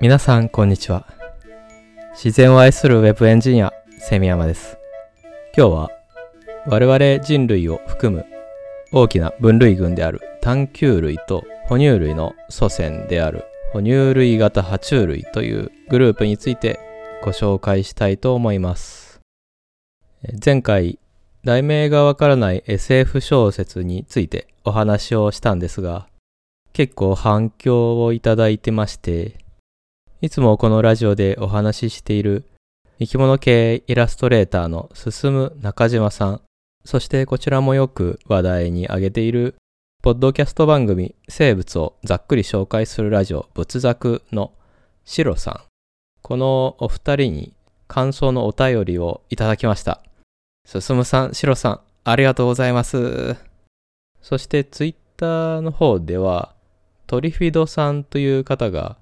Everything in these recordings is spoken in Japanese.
皆さんこんにちは。自然を愛するウェブエンジニアセミヤマです。今日は我々人類を含む大きな分類群である単球類と哺乳類の祖先である哺乳類型爬虫類というグループについてご紹介したいと思います。前回題名がわからない SF 小説についてお話をしたんですが結構反響をいただいてましていつもこのラジオでお話ししている生き物系イラストレーターの進む中島さんそしてこちらもよく話題に挙げているポッドキャスト番組生物をざっくり紹介するラジオ仏作のシロさん。このお二人に感想のお便りをいただきました。進むさんシロさんありがとうございます。そしてツイッターの方ではトリフィドさんという方が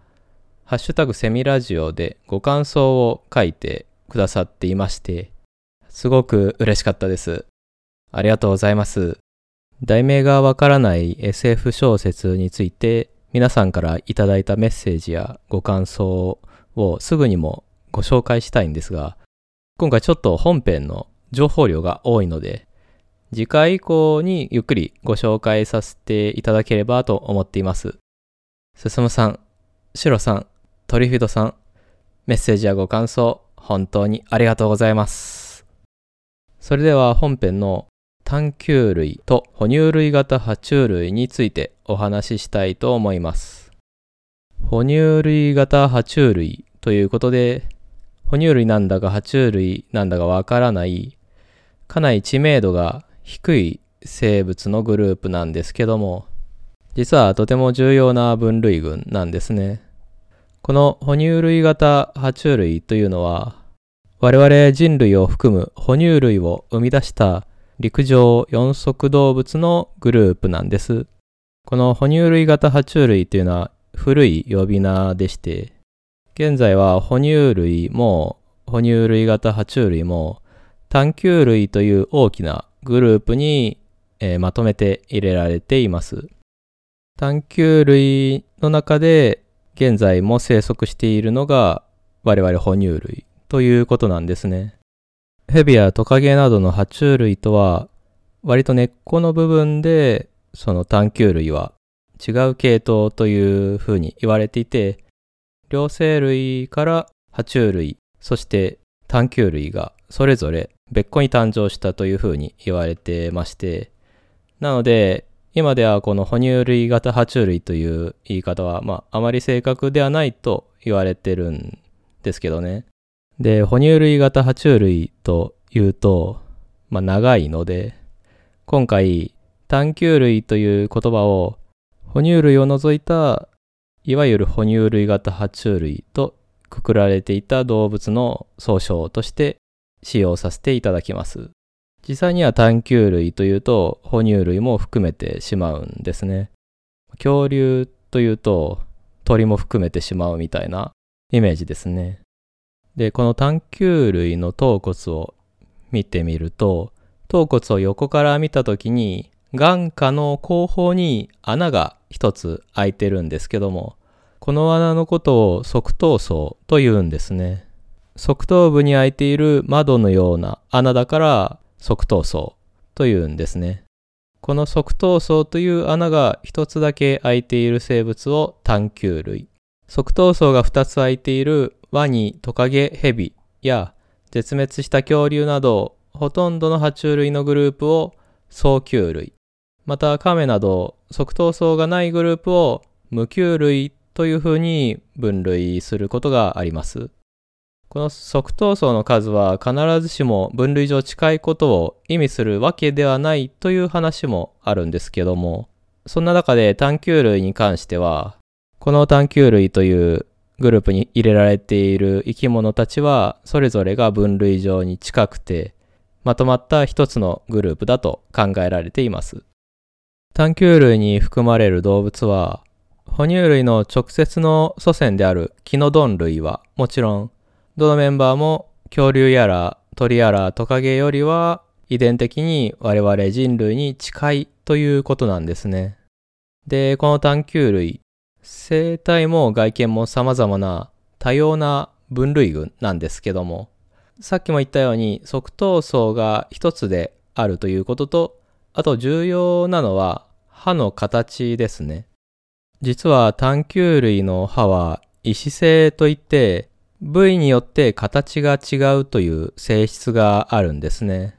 ハッシュタグセミラジオでご感想を書いてくださっていましてすごく嬉しかったですありがとうございます。題名がわからない SF 小説について皆さんからいただいたメッセージやご感想をすぐにもご紹介したいんですが、今回ちょっと本編の情報量が多いので、次回以降にゆっくりご紹介させていただければと思っています。進さん、シロさん、トリフィドさん、メッセージやご感想、本当にありがとうございます。それでは本編の単球類と哺乳類型爬虫類についてお話ししたいと思います。哺乳類型爬虫類ということで、哺乳類なんだか爬虫類なんだかわからない、かなり知名度が低い生物のグループなんですけども、実はとても重要な分類群なんですね。この哺乳類型爬虫類というのは、我々人類を含む哺乳類を生み出した陸上四足動物のグループなんです。この哺乳類型爬虫類というのは古い呼び名でして、現在は哺乳類も哺乳類型爬虫類も単球類という大きなグループに、えー、まとめて入れられています。単球類の中で現在も生息しているのが我々哺乳類ということなんですね。ヘビやトカゲなどの爬虫類とは割と根っこの部分でその単球類は違う系統というふうに言われていて両生類から爬虫類そして単球類がそれぞれ別個に誕生したというふうに言われてましてなので今ではこの哺乳類型爬虫類という言い方はまああまり正確ではないと言われてるんですけどねで、哺乳類型爬虫類というと、まあ、長いので、今回、単球類という言葉を、哺乳類を除いた、いわゆる哺乳類型爬虫類とくくられていた動物の総称として使用させていただきます。実際には単球類というと、哺乳類も含めてしまうんですね。恐竜というと、鳥も含めてしまうみたいなイメージですね。で、この単球類の頭骨を見てみると、頭骨を横から見た時に、眼下の後方に穴が一つ開いてるんですけども、この穴のことを側頭層と言うんですね。側頭部に開いている窓のような穴だから側頭層と言うんですね。この側頭層という穴が一つだけ開いている生物を単球類。側頭層が二つ開いているワニ、トカゲ、ヘビや絶滅した恐竜などほとんどの爬虫類のグループを早球類、またカメなど側頭層がないグループを無球類というふうに分類することがあります。この側頭層の数は必ずしも分類上近いことを意味するわけではないという話もあるんですけども、そんな中で単球類に関しては、この単球類というグループに入れられている生き物たちはそれぞれが分類上に近くてまとまった一つのグループだと考えられています。単球類に含まれる動物は哺乳類の直接の祖先であるキノドン類はもちろんどのメンバーも恐竜やら鳥やらトカゲよりは遺伝的に我々人類に近いということなんですね。で、この単球類生態も外見も様々な多様な分類群なんですけども、さっきも言ったように側頭層が一つであるということと、あと重要なのは歯の形ですね。実は探求類の歯は石性といって部位によって形が違うという性質があるんですね。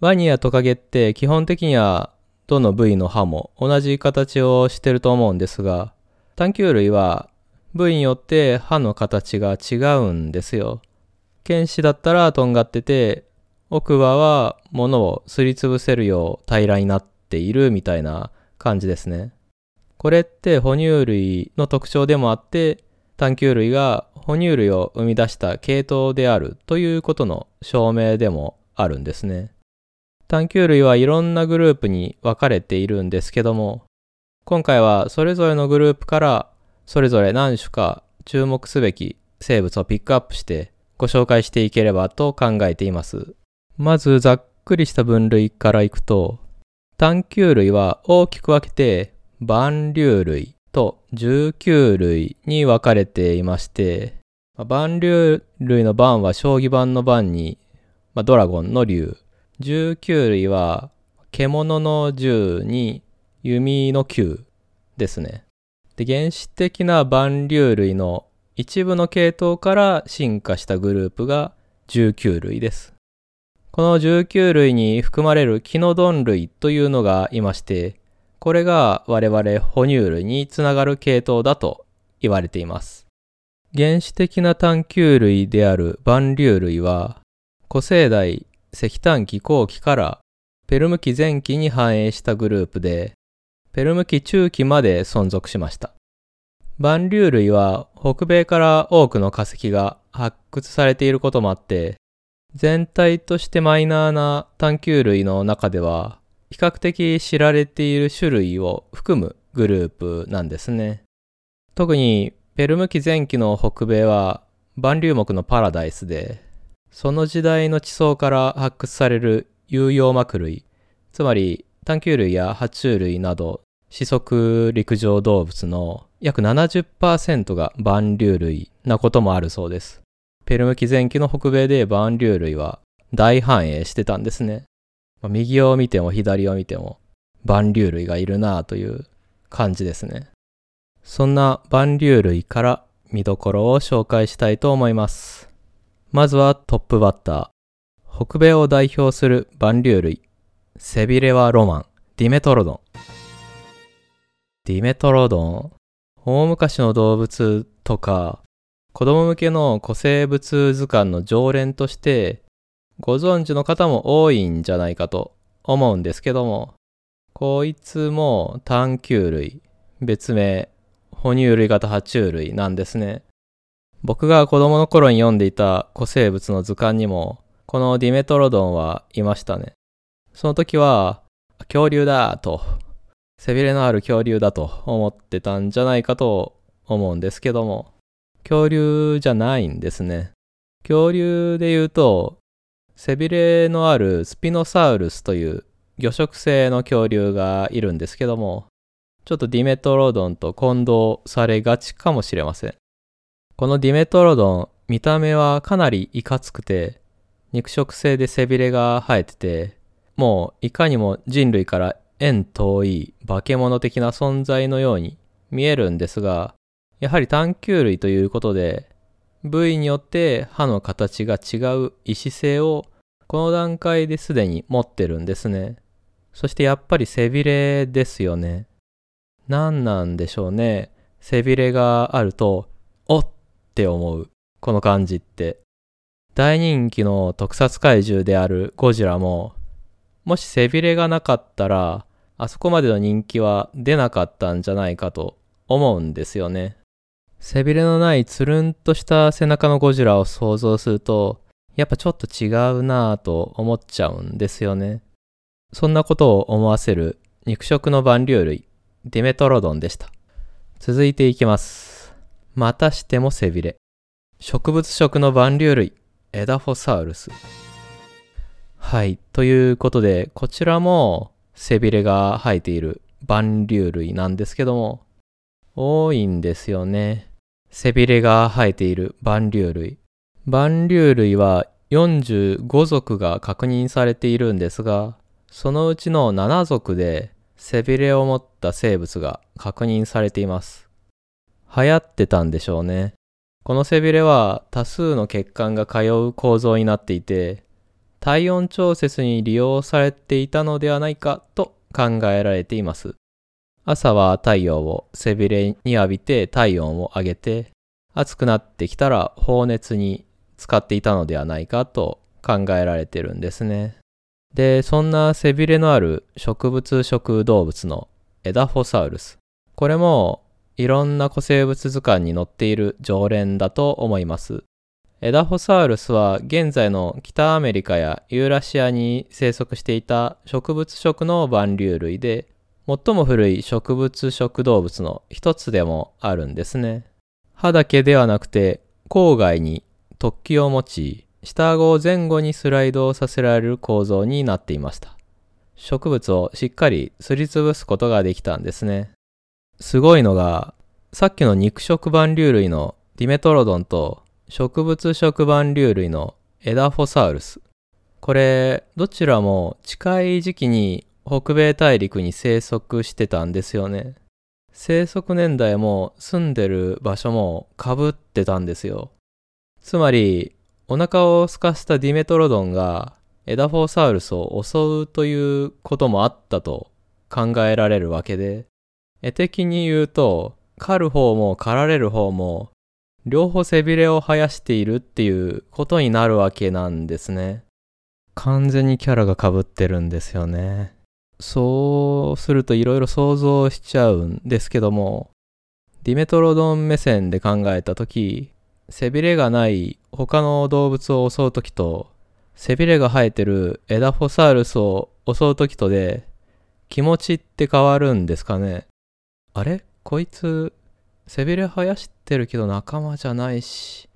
ワニやトカゲって基本的にはどの部位の歯も同じ形をしてると思うんですが、探求類は部位によって歯の形が違うんですよ。剣士だったらとんがってて、奥歯は物をすりつぶせるよう平らになっているみたいな感じですね。これって哺乳類の特徴でもあって、探求類が哺乳類を生み出した系統であるということの証明でもあるんですね。探求類はいろんなグループに分かれているんですけども、今回はそれぞれのグループからそれぞれ何種か注目すべき生物をピックアップしてご紹介していければと考えています。まずざっくりした分類からいくと、探求類は大きく分けて万流類と十九類に分かれていまして、万流類の番は将棋盤の番に、まあ、ドラゴンの竜。十九類は獣の十に弓の九ですね。で、原始的な万流類の一部の系統から進化したグループが19類です。この19類に含まれるキノドン類というのがいまして、これが我々哺乳類につながる系統だと言われています。原始的な探求類である万流類は、古生代石炭紀後期からペルム紀前期に繁栄したグループで、ペルム紀中期まで存続しました。万流類は北米から多くの化石が発掘されていることもあって、全体としてマイナーな探求類の中では比較的知られている種類を含むグループなんですね。特にペルム紀前期の北米は万流木のパラダイスで、その時代の地層から発掘される有用膜類、つまり探求類や爬虫類など四足陸上動物の約70%が万流類なこともあるそうです。ペルム紀前期の北米で万流類は大繁栄してたんですね。右を見ても左を見ても万流類がいるなという感じですね。そんな万流類から見どころを紹介したいと思います。まずはトップバッター。北米を代表する万流類。セビレワロマン、ディメトロドン。ディメトロドン。大昔の動物とか、子供向けの古生物図鑑の常連としてご存知の方も多いんじゃないかと思うんですけども、こいつも探求類、別名、哺乳類型爬虫類なんですね。僕が子供の頃に読んでいた古生物の図鑑にも、このディメトロドンはいましたね。その時は、恐竜だと、背びれのある恐竜だと思ってたんじゃないかと思うんですけども、恐竜じゃないんですね。恐竜で言うと、背びれのあるスピノサウルスという魚食性の恐竜がいるんですけども、ちょっとディメトロドンと混同されがちかもしれません。このディメトロドン、見た目はかなりいかつくて、肉食性で背びれが生えてて、もういかにも人類から縁遠い化け物的な存在のように見えるんですが、やはり探求類ということで、部位によって歯の形が違う意思性をこの段階ですでに持ってるんですね。そしてやっぱり背びれですよね。何なんでしょうね。背びれがあると、おって思う。この感じって。大人気の特撮怪獣であるゴジラも、もし背びれがなかったら、あそこまでの人気は出なかったんじゃないかと思うんですよね。背びれのないつるんとした背中のゴジラを想像すると、やっぱちょっと違うなぁと思っちゃうんですよね。そんなことを思わせる肉食の万流類、デメトロドンでした。続いていきます。またしても背びれ。植物食の万流類、エダフォサウルス。はい。ということで、こちらも背びれが生えている万流類なんですけども、多いんですよね。背びれが生えている蛮竜類。蛮竜類は45族が確認されているんですが、そのうちの7族で背びれを持った生物が確認されています。流行ってたんでしょうね。この背びれは多数の血管が通う構造になっていて、体温調節に利用されていたのではないかと考えられています。朝は太陽を背びれに浴びて体温を上げて、暑くなってきたら放熱に使っていたのではないかと考えられてるんですね。で、そんな背びれのある植物食動物のエダフォサウルス。これもいろんな古生物図鑑に載っている常連だと思います。エダホサウルスは現在の北アメリカやユーラシアに生息していた植物食の蛮流類で、最も古い植物食動物の一つでもあるんですね。歯だけではなくて、郊外に突起を持ち、下顎を前後にスライドさせられる構造になっていました。植物をしっかりすりつぶすことができたんですね。すごいのが、さっきの肉食蛮流類のディメトロドンと植物食蛮流類のエダフォサウルス。これ、どちらも近い時期に北米大陸に生息してたんですよね。生息年代も住んでる場所も被ってたんですよ。つまり、お腹を空かせたディメトロドンがエダフォーサウルスを襲うということもあったと考えられるわけで、絵的に言うと、狩る方も狩られる方も、両方背びれを生やしているっていうことになるわけなんですね。完全にキャラが被ってるんですよね。そうするといろいろ想像しちゃうんですけども、ディメトロドン目線で考えたとき、背びれがない他の動物を襲うときと、背びれが生えてるエダフォサウルスを襲うときとで、気持ちって変わるんですかね？あれ？こいつ、背びれ生やしてるけど仲間じゃないし、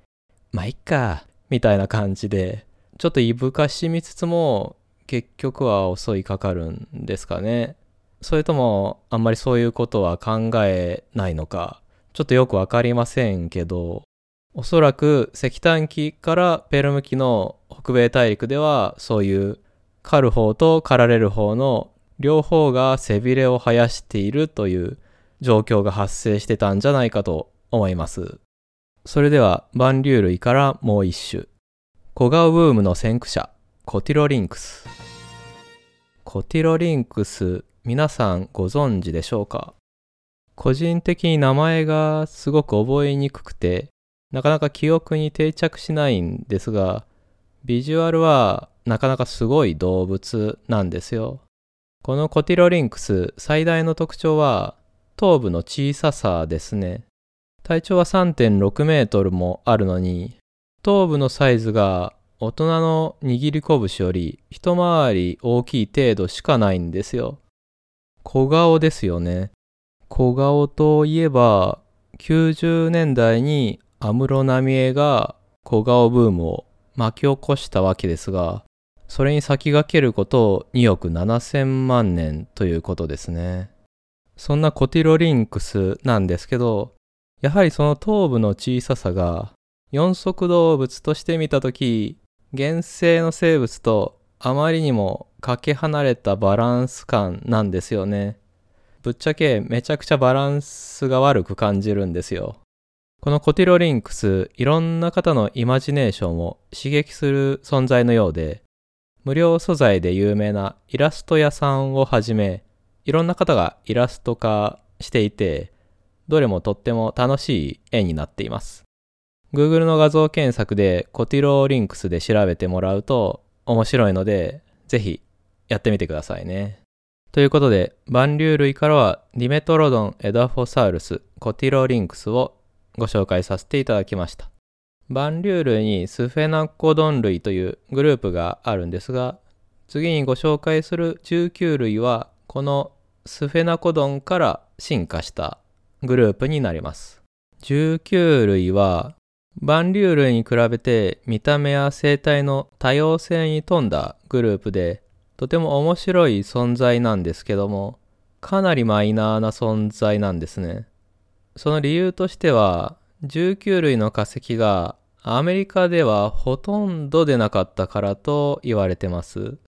まあ、いっか、みたいな感じで、ちょっといぶかしみつつも、結局は襲いかかるんですかね。それとも、あんまりそういうことは考えないのか、ちょっとよくわかりませんけど、おそらく石炭紀からペルム紀の北米大陸では、そういう狩る方と狩られる方の両方が背びれを生やしているという状況が発生してたんじゃないかと思います。それでは、盤竜類からもう一種。小顔ブームの先駆者、コティロリンクス。コティロリンクス、皆さんご存知でしょうか？個人的に名前がすごく覚えにくくて、なかなか記憶に定着しないんですが、ビジュアルはなかなかすごい動物なんですよ。このコティロリンクス最大の特徴は頭部の小ささですね。体長は3.6メートルもあるのに、頭部のサイズが大人の握り拳より一回り大きい程度しかないんですよ。小顔ですよね。小顔といえば、90年代に安室奈美恵が小顔ブームを巻き起こしたわけですが、それに先駆けること2億7000万年ということですね。そんなコティロリンクスなんですけど、やはりその頭部の小ささが、四足動物として見たとき、原生の生物とあまりにもかけ離れたバランス感なんですよね。ぶっちゃけめちゃくちゃバランスが悪く感じるんですよ。このコティロリンクス、いろんな方のイマジネーションを刺激する存在のようで、無料素材で有名なイラスト屋さんをはじめ、いろんな方がイラスト化していて、どれもとっても楽しい絵になっています。Google の画像検索でコティローリンクスで調べてもらうと面白いので、ぜひやってみてくださいね。ということで、盤竜類からはディメトロドン、エダフォサウルス、コティローリンクスをご紹介させていただきました。盤竜類にスフェナコドン類というグループがあるんですが、次にご紹介する獣弓類はこのスフェナコドンから進化したグループになります。獣弓類は、盤竜類に比べて見た目や生態の多様性に富んだグループで、とても面白い存在なんですけども、かなりマイナーな存在なんですね。その理由としては、19類の化石がアメリカではほとんど出なかったからと言われてます。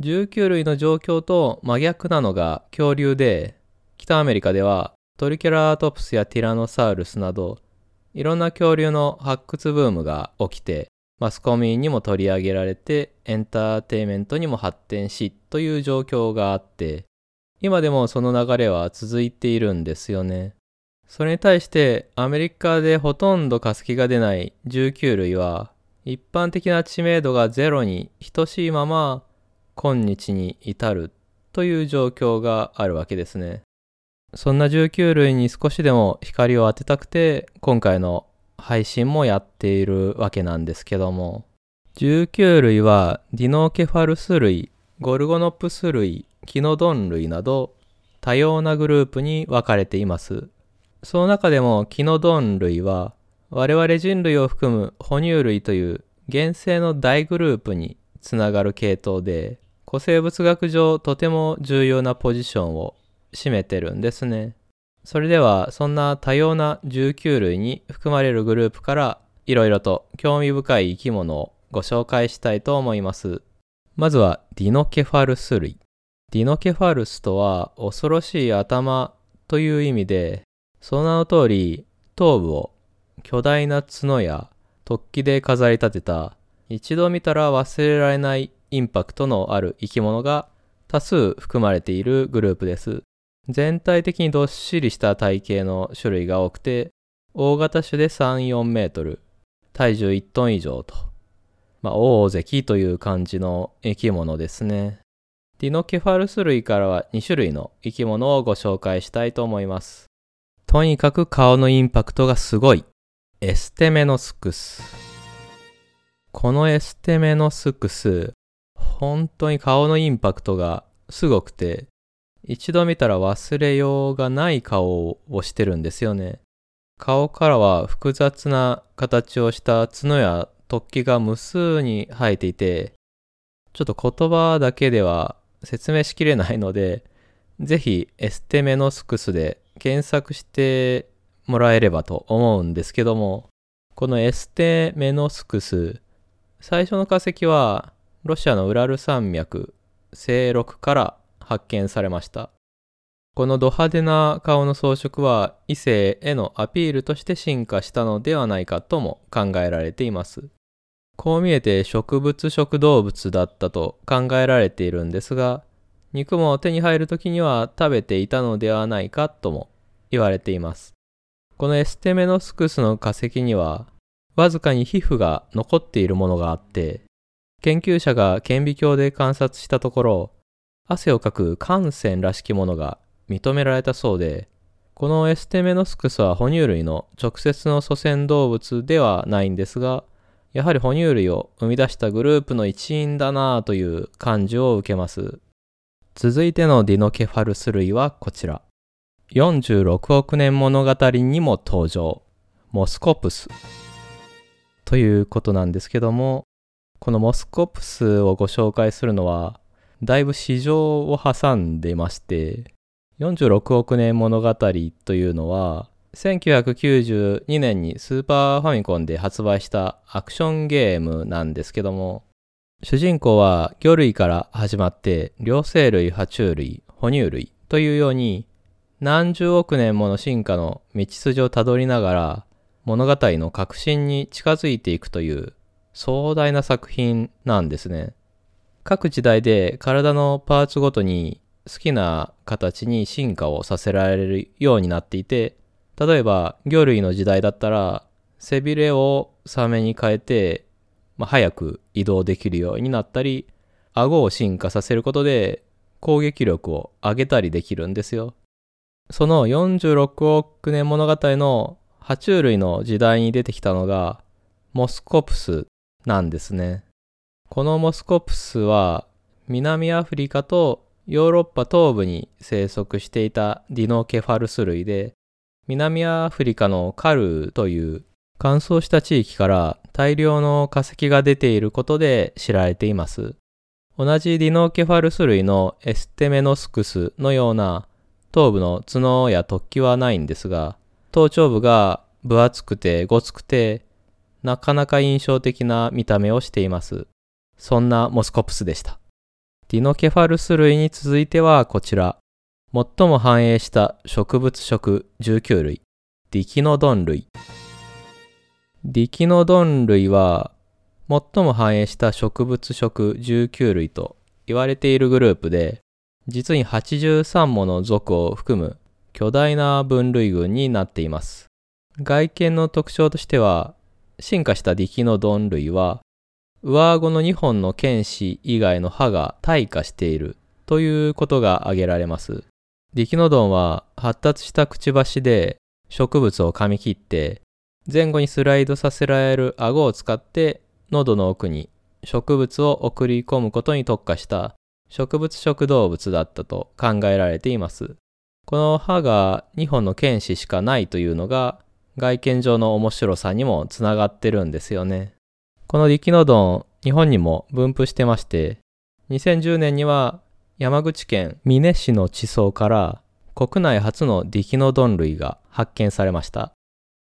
19類の状況と真逆なのが恐竜で、北アメリカではトリケラトプスやティラノサウルスなど、いろんな恐竜の発掘ブームが起きて、マスコミにも取り上げられて、エンターテイメントにも発展し、という状況があって、今でもその流れは続いているんですよね。それに対してアメリカでほとんど化石が出ない19類は一般的な知名度がゼロに等しいまま今日に至るという状況があるわけですね。そんな19類に少しでも光を当てたくて今回の配信もやっているわけなんですけども19類はディノーケファルス類、ゴルゴノプス類、キノドン類など多様なグループに分かれています。その中でもキノドン類は我々人類を含む哺乳類という原生の大グループにつながる系統で古生物学上とても重要なポジションを占めてるんですね。それではそんな多様な19類に含まれるグループからいろいろと興味深い生き物をご紹介したいと思います。まずはディノケファルス類。ディノケファルスとは恐ろしい頭という意味でその名の通り、頭部を巨大な角や突起で飾り立てた、一度見たら忘れられないインパクトのある生き物が多数含まれているグループです。全体的にどっしりした体型の種類が多くて、大型種で3、4メートル、体重1トン以上と、まあ、大関という感じの生き物ですね。ディノケファルス類からは2種類の生き物をご紹介したいと思います。とにかく顔のインパクトがすごい。エステメノスクス。このエステメノスクス、本当に顔のインパクトがすごくて、一度見たら忘れようがない顔をしてるんですよね。顔からは複雑な形をした角や突起が無数に生えていて、ちょっと言葉だけでは説明しきれないので、ぜひエステメノスクスで検索してもらえればと思うんですけども、このエステメノスクス、最初の化石はロシアのウラル山脈西6から発見されました。このド派手な顔の装飾は異性へのアピールとして進化したのではないかとも考えられています。こう見えて植物食動物だったと考えられているんですが、肉も手に入る時には食べていたのではないかとも言われています。このエステメノスクスの化石にはわずかに皮膚が残っているものがあって研究者が顕微鏡で観察したところ汗をかく汗腺らしきものが認められたそうでこのエステメノスクスは哺乳類の直接の祖先動物ではないんですがやはり哺乳類を生み出したグループの一員だなぁという感じを受けます。続いてのディノケファルス類はこちら。46億年物語にも登場。モスコプス。ということなんですけども、このモスコプスをご紹介するのは、だいぶ市場を挟んでまして、46億年物語というのは、1992年にスーパーファミコンで発売したアクションゲームなんですけども、主人公は魚類から始まって両生類、爬虫類、哺乳類というように何十億年もの進化の道筋をたどりながら物語の核心に近づいていくという壮大な作品なんですね。各時代で体のパーツごとに好きな形に進化をさせられるようになっていて、例えば魚類の時代だったら背びれをサメに変えてまあ、早く移動できるようになったり、顎を進化させることで攻撃力を上げたりできるんですよ。その46億年物語の爬虫類の時代に出てきたのがモスコプスなんですね。このモスコプスは南アフリカとヨーロッパ東部に生息していたディノケファルス類で南アフリカのカルーという乾燥した地域から大量の化石が出ていることで知られています。同じディノケファルス類のエステメノスクスのような頭部の角や突起はないんですが、頭頂部が分厚くてごつくて、なかなか印象的な見た目をしています。そんなモスコプスでした。ディノケファルス類に続いてはこちら。最も繁栄した植物食19類、ディキノドン類。ディキノドン類は、最も繁栄した植物食19類と言われているグループで、実に83もの属を含む巨大な分類群になっています。外見の特徴としては、進化したディキノドン類は、上顎の2本の剣士以外の歯が退化しているということが挙げられます。ディキノドンは発達したくちばしで植物を噛み切って前後にスライドさせられる顎を使って喉の奥に植物を送り込むことに特化した植物食動物だったと考えられています。この歯が2本の剣士しかないというのが外見上の面白さにもつながってるんですよね。このディキノドン、日本にも分布してまして、2010年には山口県美祢市の地層から国内初のディキノドン類が発見されました。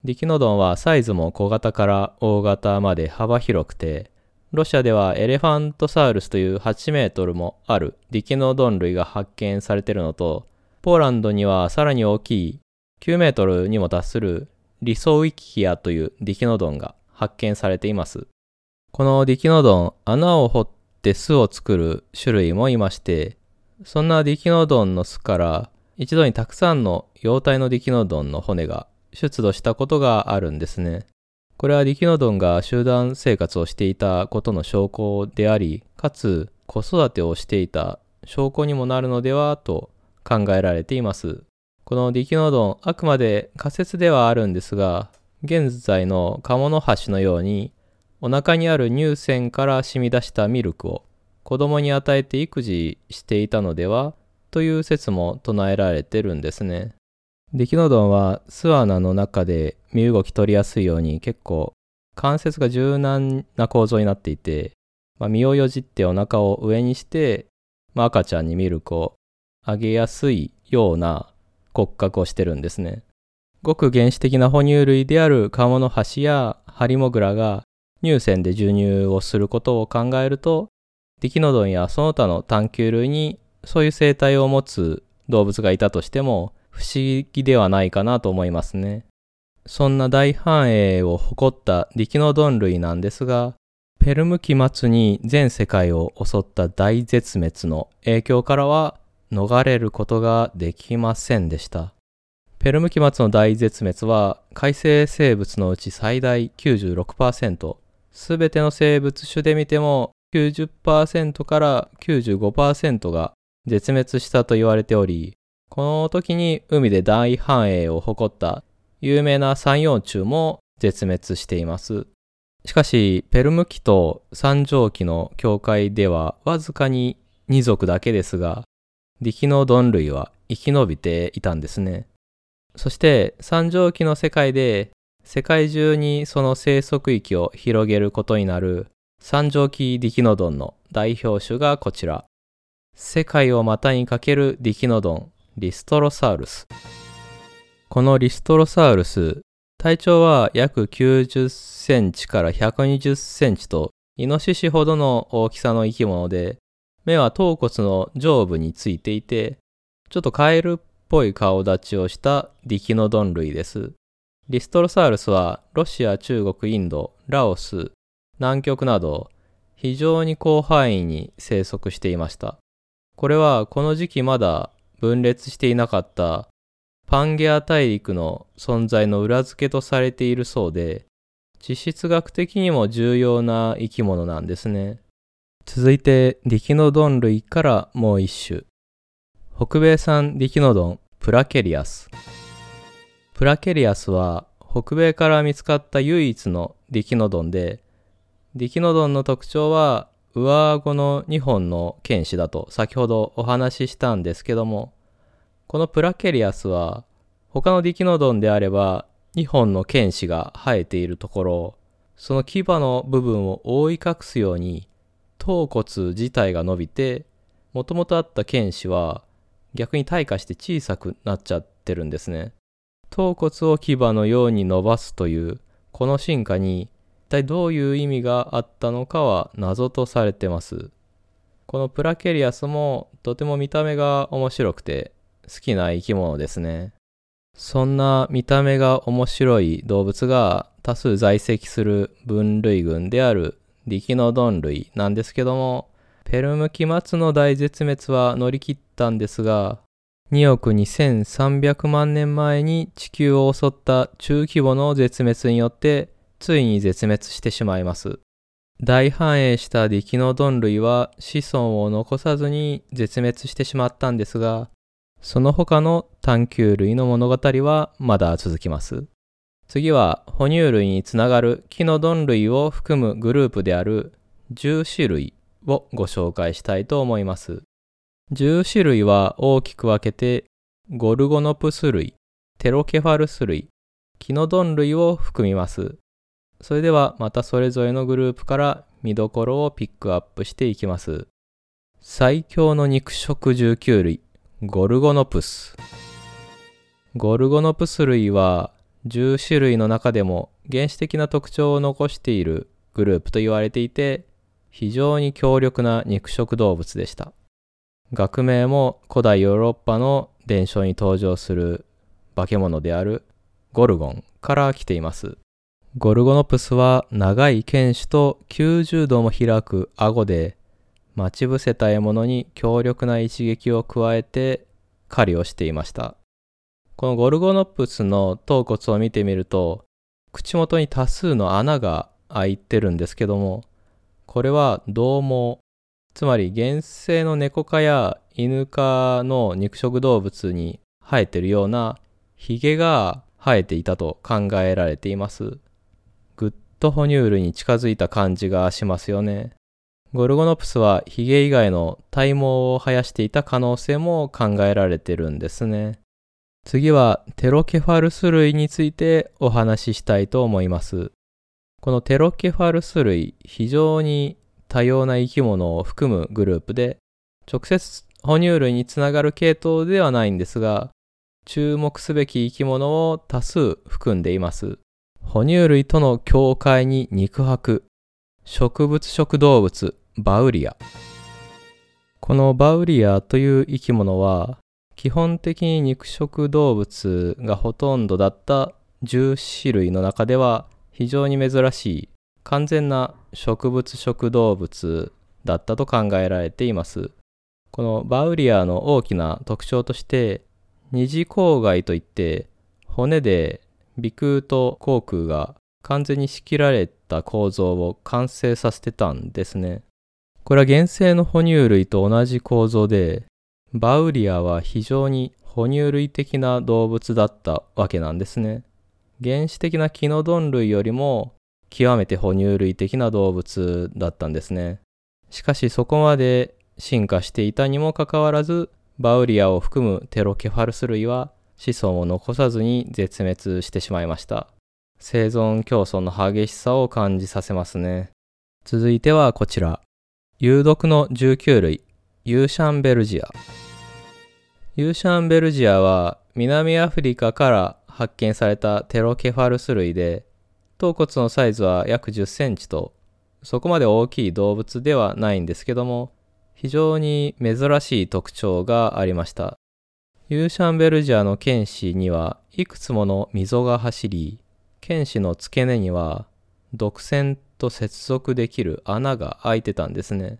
ディキノドンはサイズも小型から大型まで幅広くて、ロシアではエレファントサウルスという8メートルもあるディキノドン類が発見されているのと、ポーランドにはさらに大きい9メートルにも達するリソウィキアというディキノドンが発見されています。このディキノドン、穴を掘って巣を作る種類もいまして、そんなディキノドンの巣から一度にたくさんの幼体のディキノドンの骨が出土したことがあるんですね。これはディキノドンが集団生活をしていたことの証拠であり、かつ子育てをしていた証拠にもなるのではと考えられています。このディキノドン、あくまで仮説ではあるんですが、現在のカモノハシのように、お腹にある乳腺から染み出したミルクを子供に与えて育児していたのではという説も唱えられてるんですね。デキノドンは巣穴の中で身動き取りやすいように結構関節が柔軟な構造になっていて、まあ、身をよじってお腹を上にして、まあ、赤ちゃんにミルクをあげやすいような骨格をしてるんですね。ごく原始的な哺乳類であるカモノハシやハリモグラが乳腺で授乳をすることを考えるとディキノドンやその他の探求類にそういう生態を持つ動物がいたとしても不思議ではないかなと思いますね。そんな大繁栄を誇ったディキノドン類なんですが、ペルム期末に全世界を襲った大絶滅の影響からは逃れることができませんでした。ペルム期末の大絶滅は海生生物のうち最大96%、すべての生物種で見ても90%から95%が絶滅したと言われており、この時に海で大繁栄を誇った有名な三葉虫も絶滅しています。しかし、ペルム紀と三畳紀の境界ではわずかに2族だけですが、ディキノドン類は生き延びていたんですね。そして三畳紀の世界で世界中にその生息域を広げることになる三畳紀ディキノドンの代表種がこちら。世界を股にかけるディキノドン、リストロサウルス。このリストロサウルス、体長は約90センチから120センチと、イノシシほどの大きさの生き物で、目は頭骨の上部についていて、ちょっとカエルっぽい顔立ちをしたディキノドン類です。リストロサウルスはロシア、中国、インド、ラオス、南極など非常に広範囲に生息していました。これはこの時期まだ分裂していなかったパンゲア大陸の存在の裏付けとされているそうで、地質学的にも重要な生き物なんですね。続いて、ディキノドン類からもう一種。北米産ディキノドン、プラケリアス。プラケリアスは北米から見つかった唯一のディキノドンで、ディキノドンの特徴は上顎の2本の剣士だと先ほどお話ししたんですけども、このプラケリアスは他のディキノドンであれば2本の剣士が生えているところ、その牙の部分を覆い隠すように頭骨自体が伸びて、もともとあった剣士は逆に退化して小さくなっちゃってるんですね。頭骨を牙のように伸ばすというこの進化に一体どういう意味があったのかは謎とされてます。このプラケリアスもとても見た目が面白くて好きな生き物ですね。そんな見た目が面白い動物が多数在籍する分類群であるディキノドン類なんですけどもペルム期末の大絶滅は乗り切ったんですが2億2300万年前に地球を襲った中規模の絶滅によってついに絶滅してしまいます。大繁栄したディキノドン類は子孫を残さずに絶滅してしまったんですが、その他の探求類の物語はまだ続きます。次は哺乳類につながるキノドン類を含むグループである重種類をご紹介したいと思います。10種類は大きく分けて、ゴルゴノプス類、テロケファルス類、キノドン類を含みます。それではまたそれぞれのグループから見どころをピックアップしていきます。最強の肉食19類、ゴルゴノプス。ゴルゴノプス類は10種類の中でも原始的な特徴を残しているグループと言われていて、非常に強力な肉食動物でした。学名も古代ヨーロッパの伝承に登場する化け物であるゴルゴンから来ています。ゴルゴノプスは長い剣士と90度も開く顎で待ち伏せた獲物に強力な一撃を加えて狩りをしていました。このゴルゴノプスの頭骨を見てみると口元に多数の穴が開いてるんですけどもこれは獰猛つまり原生の猫科や犬科の肉食動物に生えてるようなヒゲが生えていたと考えられています。ぐっと哺乳類に近づいた感じがしますよね。ゴルゴノプスはヒゲ以外の体毛を生やしていた可能性も考えられてるんですね。次はテロケファルス類についてお話ししたいと思います。このテロケファルス類非常に多様な生き物を含むグループで、直接哺乳類につながる系統ではないんですが、注目すべき生き物を多数含んでいます。哺乳類との境界に肉薄、植物食動物、バウリア。このバウリアという生き物は、基本的に肉食動物がほとんどだった10種類の中では非常に珍しい完全な植物食動物だったと考えられています。このバウリアの大きな特徴として二次口外といって骨で鼻腔と口腔が完全に仕切られた構造を完成させてたんですね。これは原生の哺乳類と同じ構造でバウリアは非常に哺乳類的な動物だったわけなんですね。原始的なキノドン類よりも極めて哺乳類的な動物だったんですね。しかしそこまで進化していたにもかかわらず、バウリアを含むテロケファルス類は子孫を残さずに絶滅してしまいました。生存競争の激しさを感じさせますね。続いてはこちら。有毒の19類、ユーシャンベルジア。ユーシャンベルジアは南アフリカから発見されたテロケファルス類で、頭骨のサイズは約10センチと、そこまで大きい動物ではないんですけども、非常に珍しい特徴がありました。ユーシャンベルジアの剣士にはいくつもの溝が走り、剣士の付け根には毒腺と接続できる穴が開いてたんですね。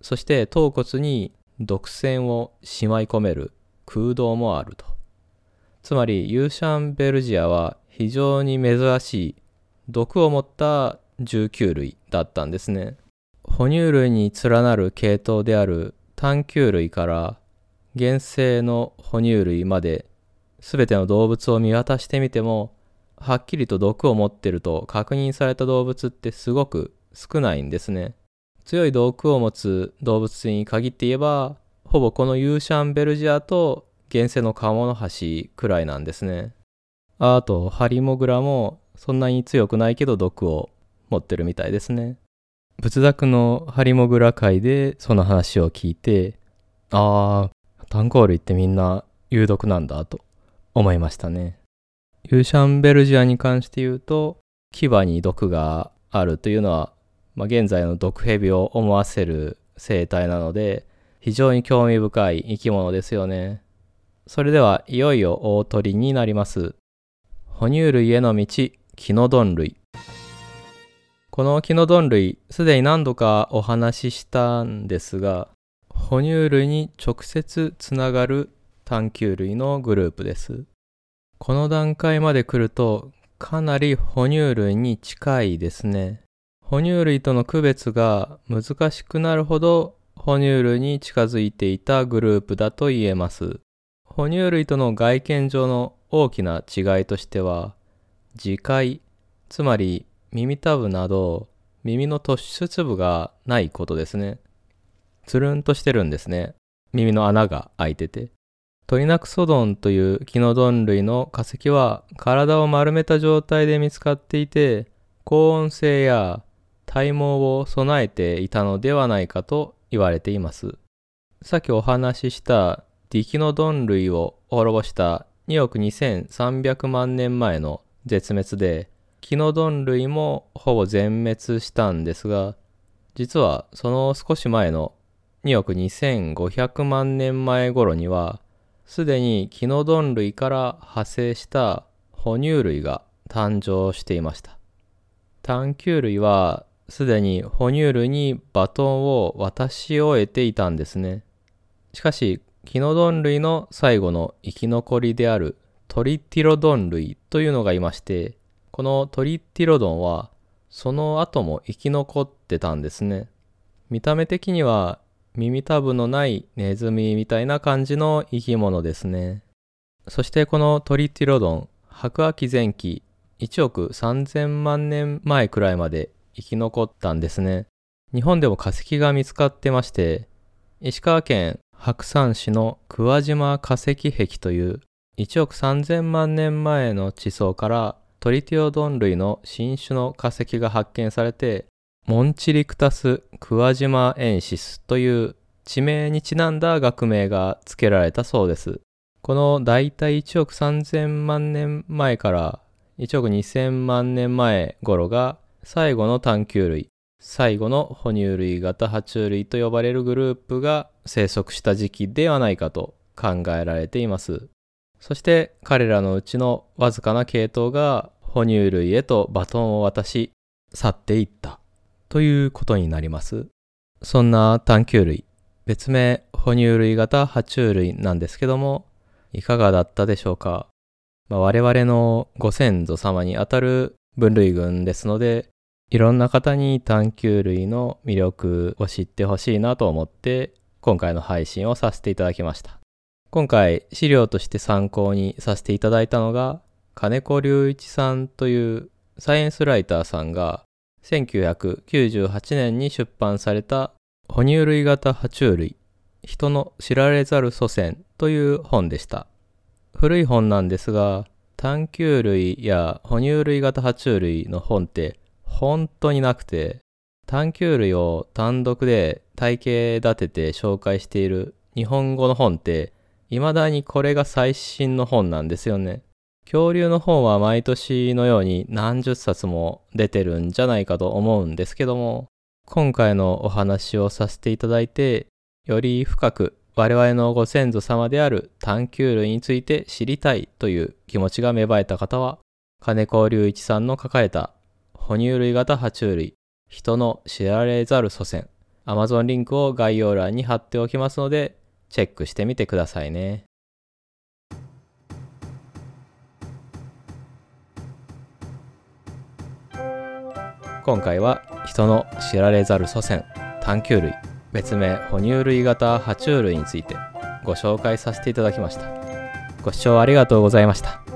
そして頭骨に毒腺をしまい込める空洞もあると。つまりユーシャンベルジアは非常に珍しい毒を持った19類だったんですね。哺乳類に連なる系統である探求類から原生の哺乳類まで全ての動物を見渡してみてもはっきりと毒を持ってると確認された動物ってすごく少ないんですね。強い毒を持つ動物に限って言えばほぼこのユーシャンベルジアと原生のカモノハシくらいなんですね。あとハリモグラもそんなに強くないけど毒を持ってるみたいですね。仏作のハリモグラ会でその話を聞いて、ああ、炭鉱類ってみんな有毒なんだと思いましたね。ユーシャンベルジアに関して言うと、牙に毒があるというのは、まあ、現在の毒蛇を思わせる生態なので、非常に興味深い生き物ですよね。それではいよいよ大鳥になります。哺乳類への道、キノドン類。このキノドン類、すでに何度かお話ししたんですが、哺乳類に直接つながる探求類のグループです。この段階まで来るとかなり哺乳類に近いですね。哺乳類との区別が難しくなるほど哺乳類に近づいていたグループだと言えます。哺乳類との外見上の大きな違いとしては、耳介、つまり耳たぶなど耳の突出部がないことですね。つるんとしてるんですね。耳の穴が開いてて。トリナクソドンというキノドン類の化石は体を丸めた状態で見つかっていて、高温性や体毛を備えていたのではないかと言われています。さっきお話ししたディキノドン類を滅ぼした2億2300万年前の絶滅で、キノドン類もほぼ全滅したんですが、実はその少し前の2億2500万年前頃には、すでにキノドン類から派生した哺乳類が誕生していました。探求類はすでに哺乳類にバトンを渡し終えていたんですね。しかし、キノドン類の最後の生き残りであるトリティロドン類というのがいまして、このトリティロドンはその後も生き残ってたんですね。見た目的には耳たぶのないネズミみたいな感じの生き物ですね。そしてこのトリティロドン、白亜紀前期1億3000万年前くらいまで生き残ったんですね。日本でも化石が見つかってまして、石川県白山市の桑島化石壁という1億3000万年前の地層からトリティオドン類の新種の化石が発見されてモンチリクタス・クワジマエンシスという地名にちなんだ学名が付けられたそうです。この大体1億3000万年前から1億2000万年前頃が最後の探求類、最後の哺乳類型爬虫類と呼ばれるグループが生息した時期ではないかと考えられています。そして彼らのうちのわずかな系統が哺乳類へとバトンを渡し去っていったということになります。そんな探求類、別名哺乳類型爬虫類なんですけども、いかがだったでしょうか、まあ、我々のご先祖様にあたる分類群ですので、いろんな方に探求類の魅力を知ってほしいなと思って今回の配信をさせていただきました。今回資料として参考にさせていただいたのが金子隆一さんというサイエンスライターさんが1998年に出版された哺乳類型爬虫類人の知られざる祖先という本でした。古い本なんですが、探求類や哺乳類型爬虫類の本って本当になくて、探求類を単独で体系立てて紹介している日本語の本って、未だにこれが最新の本なんですよね。恐竜の本は毎年のように何十冊も出てるんじゃないかと思うんですけども、今回のお話をさせていただいて、より深く我々のご先祖様である探求類について知りたいという気持ちが芽生えた方は、金子隆一さんの書かれた哺乳類型爬虫類、人の知られざる祖先、Amazon リンクを概要欄に貼っておきますので、チェックしてみてくださいね。今回は人の知られざる祖先探求類別名哺乳類型爬虫類についてご紹介させていただきましたご視聴ありがとうございました